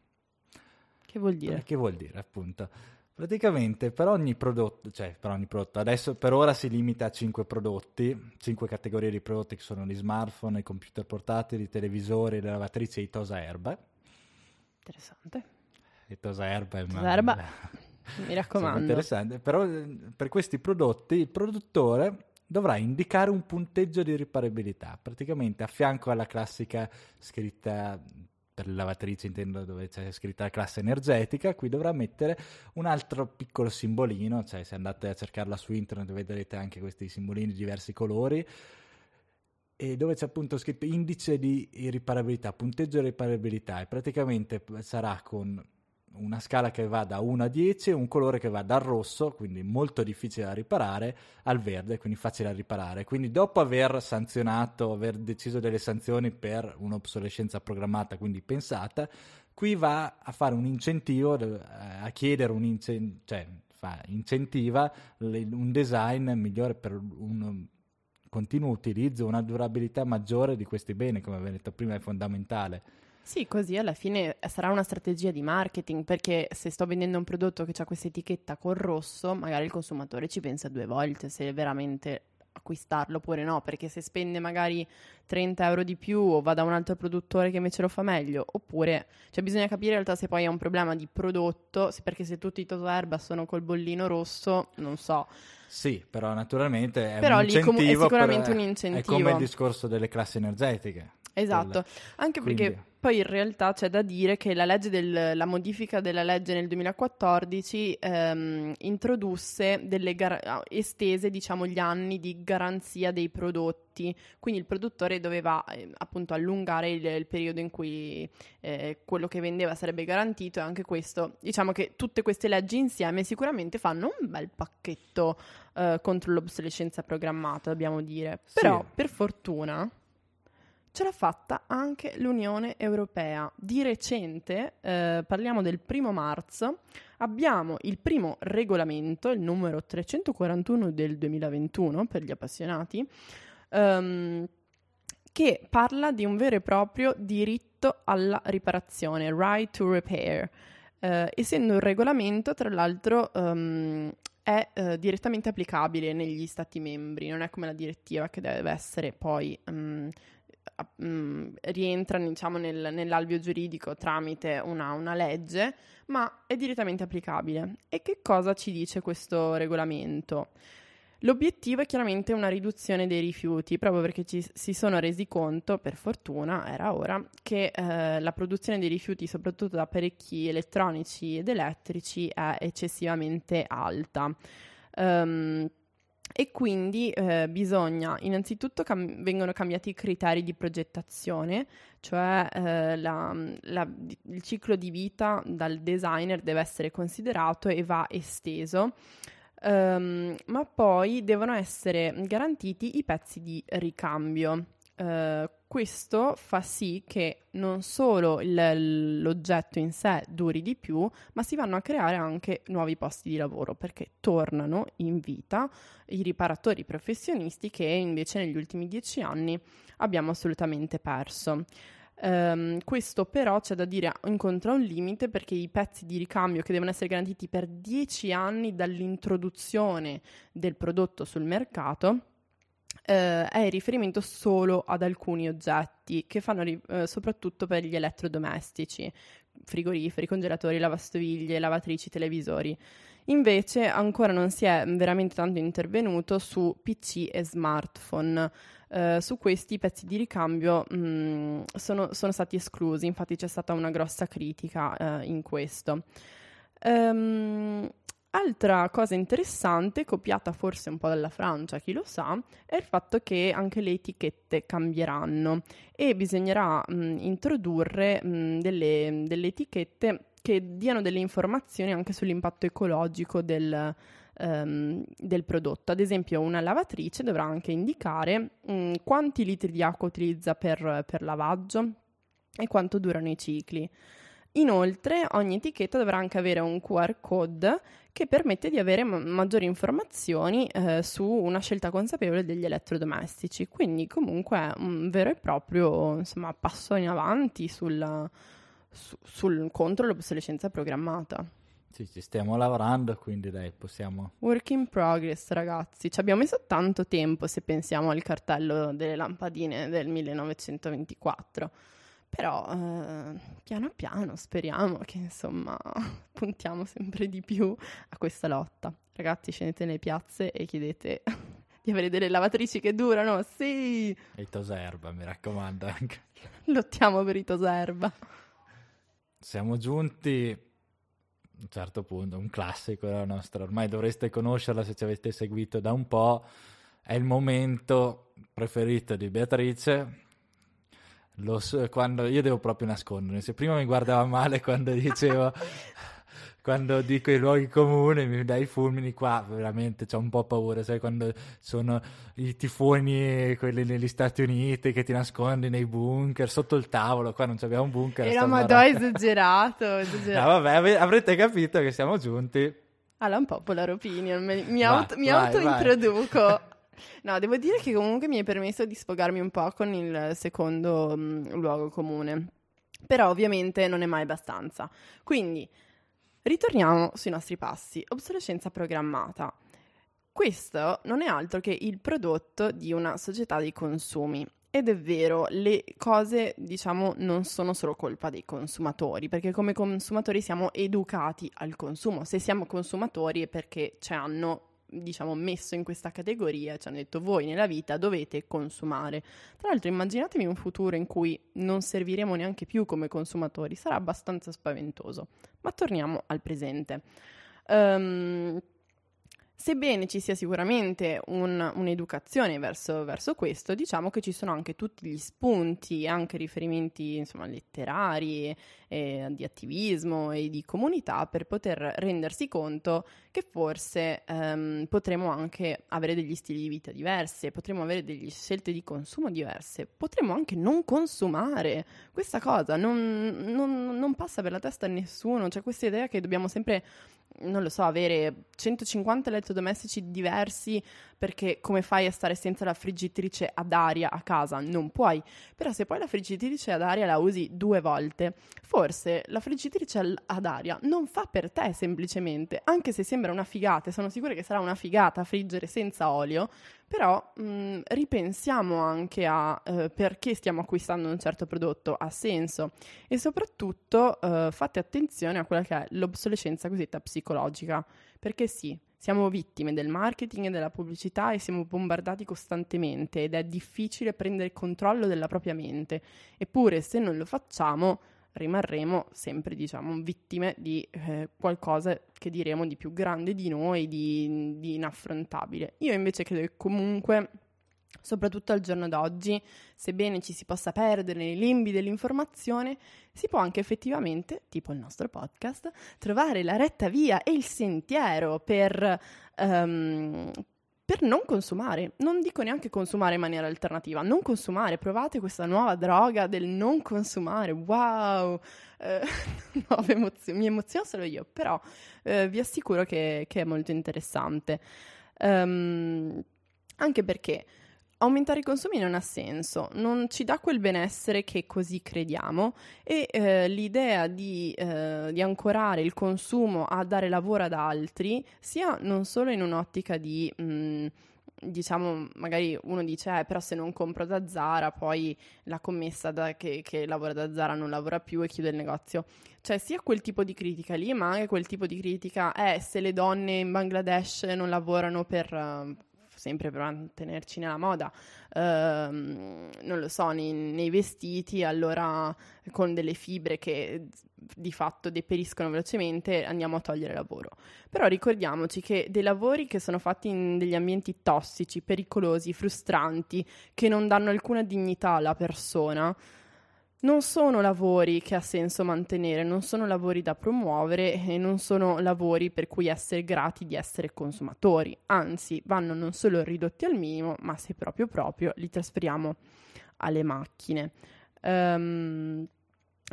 Che vuol dire? Che vuol dire, appunto Praticamente per ogni prodotto, cioè per ogni prodotto, adesso per ora si limita a 5 prodotti, 5 categorie di prodotti che sono gli smartphone, i computer portatili, i televisori, le lavatrici e i tosa erba. Interessante. I tosa erba è una... Tosa erba, mi raccomando. interessante, però eh, per questi prodotti il produttore dovrà indicare un punteggio di riparabilità, praticamente a fianco alla classica scritta per le lavatrici intendo dove c'è scritta la classe energetica, qui dovrà mettere un altro piccolo simbolino, cioè se andate a cercarla su internet vedrete anche questi simbolini di diversi colori, e dove c'è appunto scritto indice di riparabilità, punteggio di riparabilità, e praticamente sarà con una scala che va da 1 a 10 un colore che va dal rosso, quindi molto difficile da riparare, al verde, quindi facile da riparare. Quindi dopo aver sanzionato, aver deciso delle sanzioni per un'obsolescenza programmata, quindi pensata, qui va a fare un incentivo, eh, a chiedere un incentivo, cioè fa, incentiva un design migliore per un continuo utilizzo, una durabilità maggiore di questi beni, come abbiamo detto prima, è fondamentale. Sì, così alla fine sarà una strategia di marketing perché se sto vendendo un prodotto che ha questa etichetta col rosso, magari il consumatore ci pensa due volte se veramente acquistarlo oppure no, perché se spende magari 30 euro di più o va da un altro produttore che invece lo fa meglio, oppure cioè bisogna capire in realtà se poi è un problema di prodotto, perché se tutti i Toto Erba sono col bollino rosso, non so. Sì, però naturalmente è però un incentivo. Però è sicuramente un incentivo. È come il discorso delle classi energetiche. Esatto, anche Quindi... perché poi in realtà c'è da dire che la, del, la modifica della legge nel 2014 ehm, introdusse delle gar- estese diciamo, gli anni di garanzia dei prodotti, quindi il produttore doveva eh, appunto allungare il, il, periodo in cui eh, quello che vendeva sarebbe garantito e anche questo, diciamo che tutte queste leggi insieme sicuramente fanno un bel pacchetto eh, contro l'obsolescenza programmata, dobbiamo dire. Però sì. per fortuna ce l'ha fatta anche l'Unione Europea. Di recente, eh, parliamo del primo marzo, abbiamo il primo regolamento, il numero 341 del 2021 per gli appassionati, um, che parla di un vero e proprio diritto alla riparazione, right to repair. Uh, essendo un regolamento, tra l'altro, um, è uh, direttamente applicabile negli Stati membri, non è come la direttiva che deve essere poi mh, rientra diciamo, nel, nell'alveo giuridico tramite una, una, legge, ma è direttamente applicabile. E che cosa ci dice questo regolamento? L'obiettivo è chiaramente una riduzione dei rifiuti, proprio perché ci si sono resi conto, per fortuna, era ora, che eh, la produzione dei rifiuti, soprattutto da apparecchi elettronici ed elettrici, è eccessivamente alta. Um, e quindi eh, bisogna, innanzitutto cam- vengono cambiati i criteri di progettazione, cioè eh, la, la, il ciclo di vita dal designer deve essere considerato e va esteso. Um, ma poi devono essere garantiti i pezzi di ricambio. Uh, questo fa sì che non solo il, l'oggetto in sé duri di più, ma si vanno a creare anche nuovi posti di lavoro perché tornano in vita i riparatori professionisti che invece negli ultimi dieci anni abbiamo assolutamente perso. Um, questo però c'è da dire incontra un limite perché i pezzi di ricambio che devono essere garantiti per dieci anni dall'introduzione del prodotto sul mercato eh, è riferimento solo ad alcuni oggetti che fanno ri- eh, soprattutto per gli elettrodomestici, frigoriferi, congelatori, lavastoviglie, lavatrici, televisori. Invece ancora non si è veramente tanto intervenuto su PC e smartphone. Uh, su questi i pezzi di ricambio mh, mm, sono, sono, stati esclusi, infatti c'è stata una grossa critica uh, in questo. Um, Altra cosa interessante, copiata forse un po' dalla Francia, chi lo sa, è il fatto che anche le etichette cambieranno e bisognerà mh, introdurre mh, delle, delle, etichette che diano delle informazioni anche sull'impatto ecologico del, um, del prodotto. Ad esempio, una lavatrice dovrà anche indicare mh, quanti litri di acqua utilizza per, per lavaggio e quanto durano i cicli. Inoltre, ogni etichetta dovrà anche avere un QR code che permette di avere ma- maggiori informazioni eh, su una scelta consapevole degli elettrodomestici. Quindi, comunque, un vero e proprio insomma, passo in avanti sul, su, sul contro l'obsolescenza programmata. Sì, ci stiamo lavorando, quindi dai, possiamo... Work in progress, ragazzi. Ci abbiamo messo tanto tempo se pensiamo al cartello delle lampadine del 1924. Però eh, piano piano speriamo che insomma puntiamo sempre di più a questa lotta. Ragazzi, scendete nelle piazze e chiedete di avere delle lavatrici che durano, sì! E i toserba, mi raccomando anche. Lottiamo per i toserba. Siamo giunti a un certo punto, un classico della nostra, ormai dovreste conoscerla se ci avete seguito da un po', è il momento preferito di Beatrice, so, quando, io devo proprio nascondere. Se prima mi guardava male quando dicevo, quando dico i luoghi comuni, mi dai i fulmini qua, veramente ho un po' paura. Sai, quando sono i tifoni, quelli negli Stati Uniti, che ti nascondi nei bunker, sotto il tavolo. Qua non c'abbiamo un bunker. Era ma dai, esagerato. esagerato. No, vabbè, av- avrete capito che siamo giunti. Alla un popular opinion, mi, mi, vai, auto, mi vai, autointroduco. No, devo dire che comunque mi è permesso di sfogarmi un po' con il secondo mh, mm, luogo comune. Però ovviamente non è mai abbastanza. Quindi, ritorniamo sui nostri passi. Obsolescenza programmata. Questo non è altro che il prodotto di una società di consumi. Ed è vero, le cose, diciamo, non sono solo colpa dei consumatori, perché come consumatori siamo educati al consumo. Se siamo consumatori è perché ci hanno diciamo, messo in questa categoria, ci hanno detto voi nella vita dovete consumare. Tra l'altro immaginatevi un futuro in cui non serviremo neanche più come consumatori, sarà abbastanza spaventoso. Ma torniamo al presente. Um, Sebbene ci sia sicuramente un, un'educazione verso, verso, questo, diciamo che ci sono anche tutti gli spunti, anche riferimenti insomma, letterari, eh, di attivismo e di comunità per poter rendersi conto che forse ehm, potremo anche avere degli stili di vita diversi, potremo avere delle scelte di consumo diverse, potremo anche non consumare. Questa cosa non, non, non passa per la testa a nessuno, c'è questa idea che dobbiamo sempre non lo so, avere 150 elettrodomestici diversi perché come fai a stare senza la friggitrice ad aria a casa? Non puoi. Però se poi la friggitrice ad aria la usi due volte, forse la friggitrice ad aria non fa per te semplicemente, anche se sembra una figata, sono sicura che sarà una figata friggere senza olio, però mh, ripensiamo anche a eh, perché stiamo acquistando un certo prodotto, ha senso e soprattutto eh, fate attenzione a quella che è l'obsolescenza cosiddetta psicologica, perché sì, siamo vittime del marketing e della pubblicità e siamo bombardati costantemente ed è difficile prendere controllo della propria mente, eppure se non lo facciamo rimarremo sempre, diciamo, vittime di eh, qualcosa che diremo di più grande di noi, di, di inaffrontabile. Io invece credo che comunque soprattutto al giorno d'oggi, sebbene ci si possa perdere nei limbi dell'informazione, si può anche effettivamente, tipo il nostro podcast, trovare la retta via e il sentiero per, um, per non consumare. Non dico neanche consumare in maniera alternativa, non consumare. Provate questa nuova droga del non consumare. Wow! Eh, no, emozio- mi emoziono solo io, però eh, vi assicuro che, che, è molto interessante. Um, anche perché aumentare i consumi non ha senso, non ci dà quel benessere che così crediamo e eh, l'idea di, eh, di, ancorare il consumo a dare lavoro ad altri, sia non solo in un'ottica di... Mh, mm, diciamo, magari uno dice, eh, però se non compro da Zara, poi la commessa da, che, che, lavora da Zara non lavora più e chiude il negozio. Cioè, sia quel tipo di critica lì, ma anche quel tipo di critica, eh, se le donne in Bangladesh non lavorano per, sempre per mantenerci nella moda, ehm, non lo so, nei, nei, vestiti, allora con delle fibre che di fatto deperiscono velocemente andiamo a togliere lavoro. Però ricordiamoci che dei lavori che sono fatti in degli ambienti tossici, pericolosi, frustranti, che non danno alcuna dignità alla persona, non sono lavori che ha senso mantenere, non sono lavori da promuovere e non sono lavori per cui essere grati di essere consumatori, anzi vanno non solo ridotti al minimo, ma se proprio proprio li trasferiamo alle macchine. Um,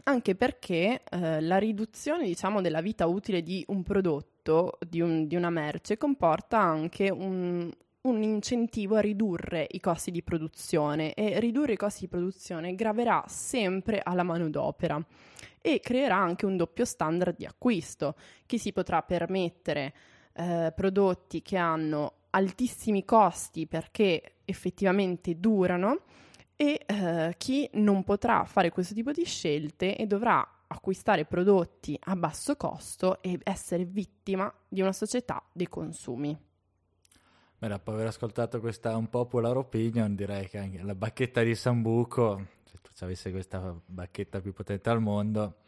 anche perché eh, la riduzione, diciamo, della vita utile di un prodotto, di, un, di una merce, comporta anche un, un incentivo a ridurre i costi di produzione e ridurre i costi di produzione graverà sempre alla manodopera e creerà anche un doppio standard di acquisto. Chi si potrà permettere eh, prodotti che hanno altissimi costi perché effettivamente durano e eh, chi non potrà fare questo tipo di scelte e dovrà acquistare prodotti a basso costo e essere vittima di una società dei consumi. Beh, dopo aver ascoltato questa un popular opinion, direi che anche la bacchetta di Sambuco, se tu avessi questa bacchetta più potente al mondo...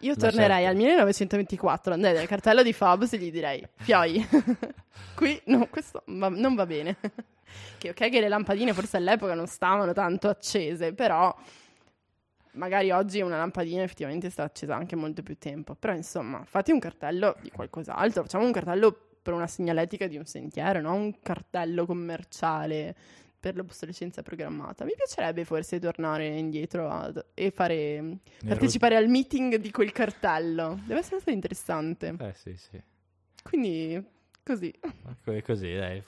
Io tornerei al 1924, andrei dal cartello di Fabs e gli direi, fioi, qui no, questo va, non va bene. che ok che le lampadine forse all'epoca non stavano tanto accese, però magari oggi una lampadina effettivamente sta accesa anche molto più tempo. Però insomma, fate un cartello di qualcos'altro, facciamo un cartello per una segnaletica di un sentiero, no? un cartello commerciale per l'obsolescenza programmata. Mi piacerebbe forse tornare indietro ad, e fare, ne partecipare al meeting di quel cartello. Deve essere stato interessante. Eh sì, sì. Quindi, così. Ecco, così, dai.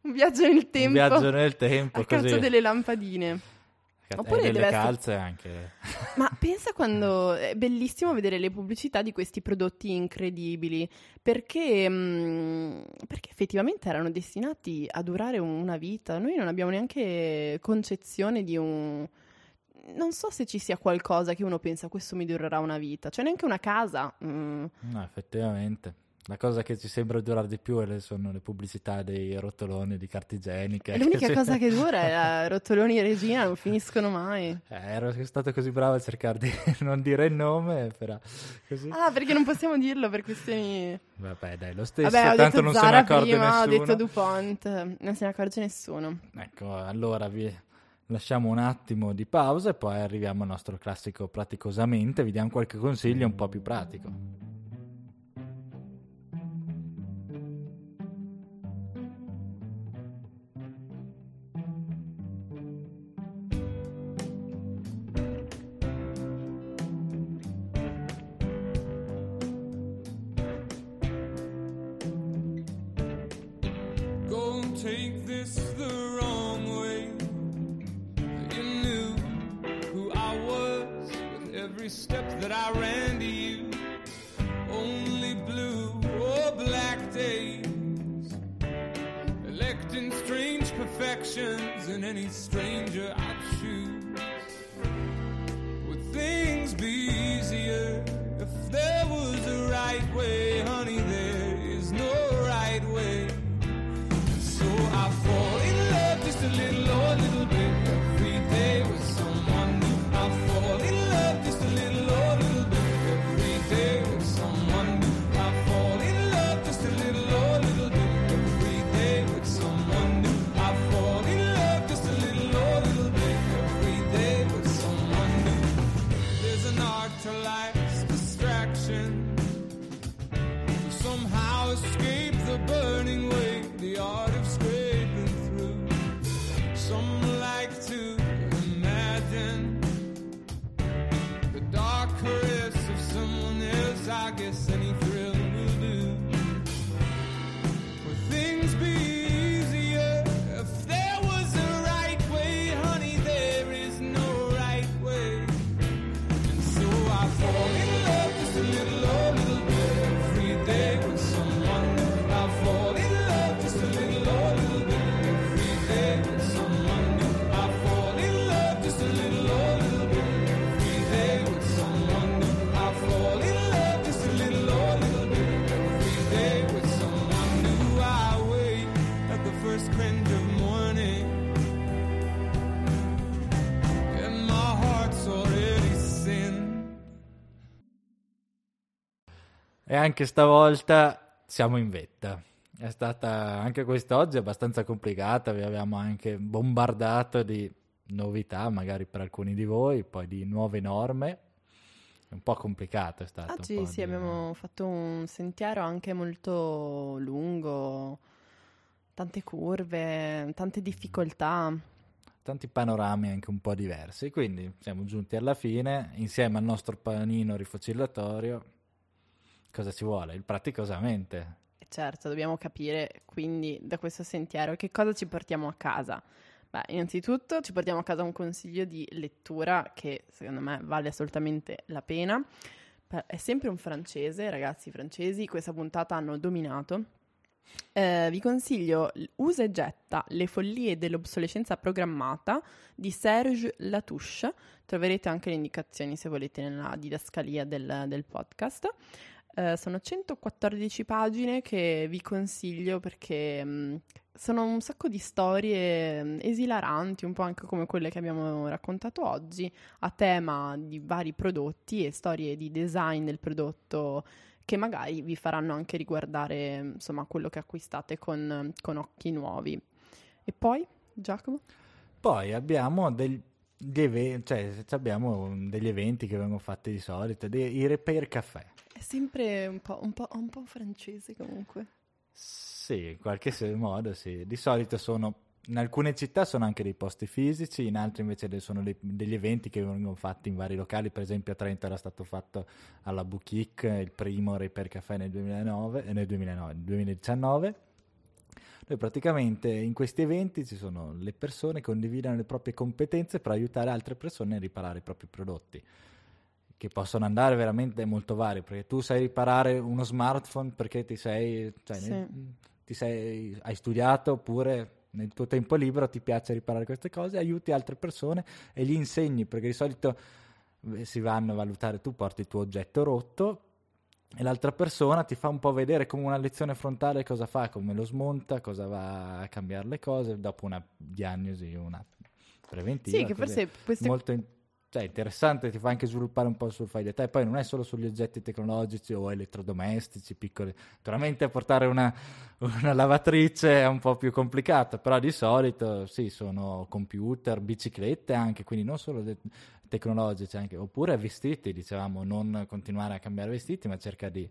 Un viaggio nel tempo. Un viaggio nel tempo. A cazzo delle lampadine. Oppure delle deve calze essere... anche. Ma pensa quando è bellissimo vedere le pubblicità di questi prodotti incredibili, perché, mh, mm, perché effettivamente erano destinati a durare una vita. Noi non abbiamo neanche concezione di un... Non so se ci sia qualcosa che uno pensa questo mi durerà una vita, cioè neanche una casa. Mm. No, effettivamente. La cosa che ci sembra durare di più sono le pubblicità dei rotoloni di carta igienica. L'unica cosa che dura è la rotoloni regina, non finiscono mai. Eh, ero stato così bravo a cercare di non dire il nome, però così. Ah, perché non possiamo dirlo per questioni... Vabbè, dai, lo stesso, Vabbè, tanto non Zara se ne accorge prima, nessuno. ho detto DuPont, non se ne accorge nessuno. Ecco, allora vi lasciamo un attimo di pausa e poi arriviamo al nostro classico praticosamente, vi diamo qualche consiglio un po' più pratico. Anche stavolta siamo in vetta. È stata anche quest'oggi abbastanza complicata, vi abbiamo anche bombardato di novità, magari per alcuni di voi, poi di nuove norme. Un po' complicato è stato. Oggi sì, di- abbiamo fatto un sentiero anche molto lungo, tante curve, tante difficoltà. tanti panorami anche un po' diversi. Quindi siamo giunti alla fine, insieme al nostro panino rifocillatorio. Cosa ci vuole? Il praticosamente. E certo, dobbiamo capire quindi da questo sentiero che cosa ci portiamo a casa. Beh, innanzitutto ci portiamo a casa un consiglio di lettura che secondo me vale assolutamente la pena. È sempre un francese, ragazzi francesi, questa puntata hanno dominato. Eh, vi consiglio Usa e getta, le follie dell'obsolescenza programmata di Serge Latouche. Troverete anche le indicazioni se volete nella didascalia del, del podcast. Eh, sono 114 pagine che vi consiglio perché mh, sono un sacco di storie mh, esilaranti, un po' anche come quelle che abbiamo raccontato oggi, a tema di vari prodotti e storie di design del prodotto che magari vi faranno anche riguardare insomma quello che acquistate con, con occhi nuovi. E poi, Giacomo? Poi abbiamo degli eventi, cioè abbiamo degli eventi che vengono fatti di solito, dei, i repair caffè. È sempre un po', un po', un po' francese comunque. Sì, in qualche modo sì. Di solito sono, in alcune città sono anche dei posti fisici, in altre invece sono dei- degli eventi che vengono fatti in vari locali, per esempio a Trento era stato fatto alla Boutique, il primo Repair Café nel 2009, eh, nel 2009, nel 2019. Dove praticamente in questi eventi ci sono le persone che condividono le proprie competenze per aiutare altre persone a riparare i propri prodotti che possono andare veramente molto vari, perché tu sai riparare uno smartphone perché ti sei, cioè, Sì. ti sei, hai studiato oppure nel tuo tempo libero ti piace riparare queste cose, aiuti altre persone e gli insegni, perché di solito eh, si vanno a valutare, tu porti il tuo oggetto rotto e l'altra persona ti fa un po' vedere come una lezione frontale cosa fa, come lo smonta, cosa va a cambiare le cose dopo una diagnosi, una preventiva. Sì, che forse queste molto in- cioè, interessante, ti fa anche sviluppare un po' sul fai da te. Poi non è solo sugli oggetti tecnologici o elettrodomestici piccoli. Naturalmente portare una, una lavatrice è un po' più complicato, però di solito sì, sono computer, biciclette anche, quindi non solo de- tecnologici, anche, oppure vestiti, dicevamo, non continuare a cambiare vestiti, ma cerca di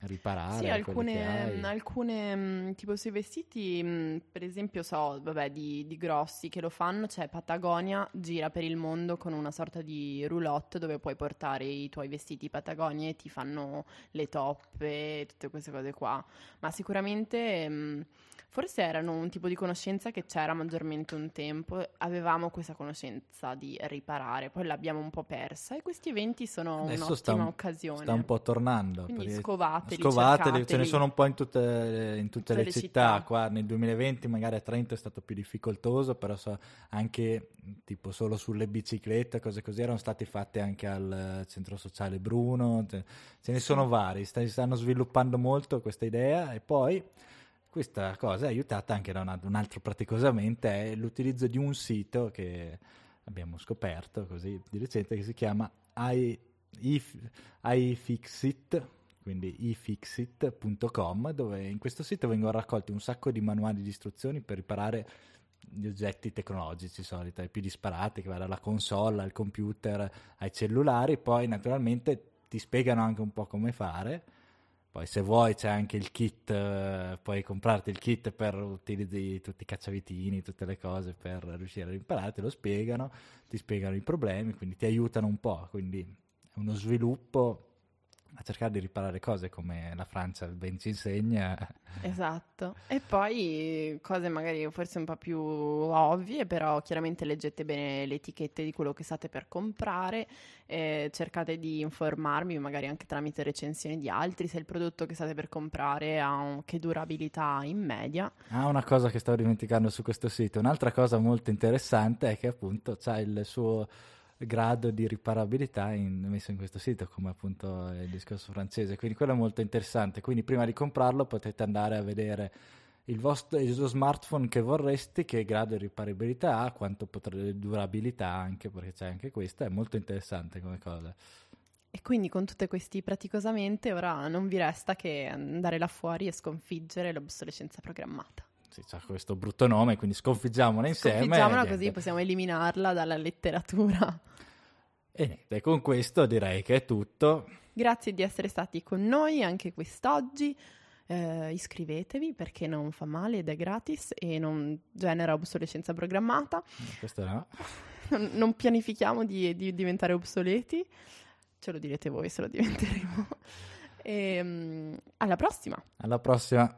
riparare. Sì, alcune, alcune, mm, tipo sui vestiti, mm, per esempio, so, vabbè, di, di, grossi che lo fanno, c'è Patagonia, gira per il mondo con una sorta di roulotte dove puoi portare i tuoi vestiti Patagonia e ti fanno le toppe, tutte queste cose qua. Ma sicuramente... Mh, mm, Forse erano un tipo di conoscenza che c'era maggiormente un tempo, avevamo questa conoscenza di riparare, poi l'abbiamo un po' persa e questi eventi sono Adesso un'ottima sta occasione. Sta un po' tornando. Quindi scovateli, scovateli ce ne sono un po' in tutte, in tutte, tutte le, le città. città. Qua nel 2020 magari a Trento è stato più difficoltoso, però so, anche tipo solo sulle biciclette, cose così, erano state fatte anche al centro sociale Bruno, ce, ce ne sono vari, sta, stanno sviluppando molto questa idea e poi questa cosa è aiutata anche da un, un altro praticosamente, è l'utilizzo di un sito che abbiamo scoperto così di recente che si chiama iFixit, quindi ifixit.com, dove in questo sito vengono raccolti un sacco di manuali di istruzioni per riparare gli oggetti tecnologici soliti, i più disparati, che va dalla console al computer ai cellulari, poi naturalmente ti spiegano anche un po' come fare poi se vuoi c'è anche il kit, eh, puoi comprarti il kit per utilizzi tutti i cacciavitini, tutte le cose per riuscire a imparare, te lo spiegano, ti spiegano i problemi, quindi ti aiutano un po', quindi è uno sviluppo a cercare di riparare cose come la Francia ben ci insegna. Esatto. E poi cose magari forse un po' più ovvie, però chiaramente leggete bene le etichette di quello che state per comprare, eh, cercate di informarvi magari anche tramite recensioni di altri se il prodotto che state per comprare ha un, che durabilità in media. Ah, una cosa che stavo dimenticando su questo sito, un'altra cosa molto interessante è che appunto c'ha il suo grado di riparabilità in, messo in questo sito, come appunto il discorso francese. Quindi quello è molto interessante. Quindi prima di comprarlo potete andare a vedere il vostro il smartphone che vorresti, che grado di riparabilità ha, quanto potrebbe durabilità anche, perché c'è anche questa, è molto interessante come cosa. E quindi con tutti questi praticosamente ora non vi resta che andare là fuori e sconfiggere l'obsolescenza programmata. Sì, c'ha questo brutto nome, quindi sconfiggiamola insieme. Sconfiggiamola così possiamo eliminarla dalla letteratura. E niente, con questo direi che è tutto. Grazie di essere stati con noi anche quest'oggi. Eh, iscrivetevi perché non fa male ed è gratis e non genera obsolescenza programmata. Questo no. non, non pianifichiamo di, di, diventare obsoleti, ce lo direte voi se lo diventeremo. E, um, alla prossima. Alla prossima.